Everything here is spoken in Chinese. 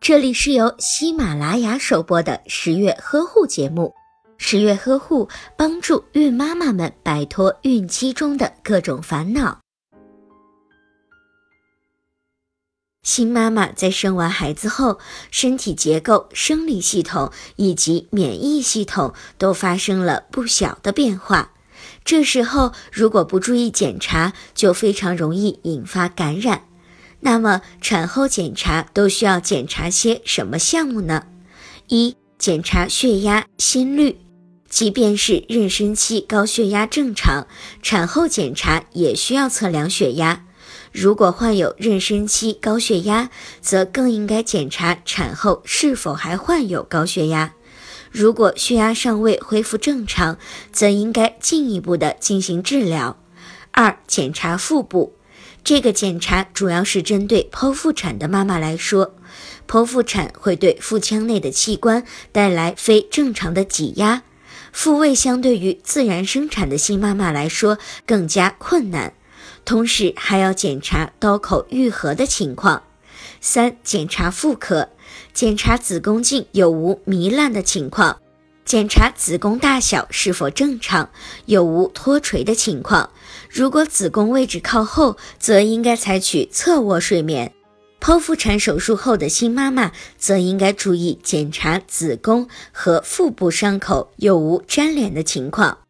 这里是由喜马拉雅首播的十月呵护节目。十月呵护帮助孕妈妈们摆脱孕期中的各种烦恼。新妈妈在生完孩子后，身体结构、生理系统以及免疫系统都发生了不小的变化。这时候如果不注意检查，就非常容易引发感染。那么产后检查都需要检查些什么项目呢？一、检查血压、心率。即便是妊娠期高血压正常，产后检查也需要测量血压。如果患有妊娠期高血压，则更应该检查产后是否还患有高血压。如果血压尚未恢复正常，则应该进一步的进行治疗。二、检查腹部。这个检查主要是针对剖腹产的妈妈来说，剖腹产会对腹腔内的器官带来非正常的挤压，复位相对于自然生产的新妈妈来说更加困难，同时还要检查刀口愈合的情况。三、检查妇科，检查子宫颈有无糜烂的情况。检查子宫大小是否正常，有无脱垂的情况。如果子宫位置靠后，则应该采取侧卧睡眠。剖腹产手术后的新妈妈则应该注意检查子宫和腹部伤口有无粘连的情况。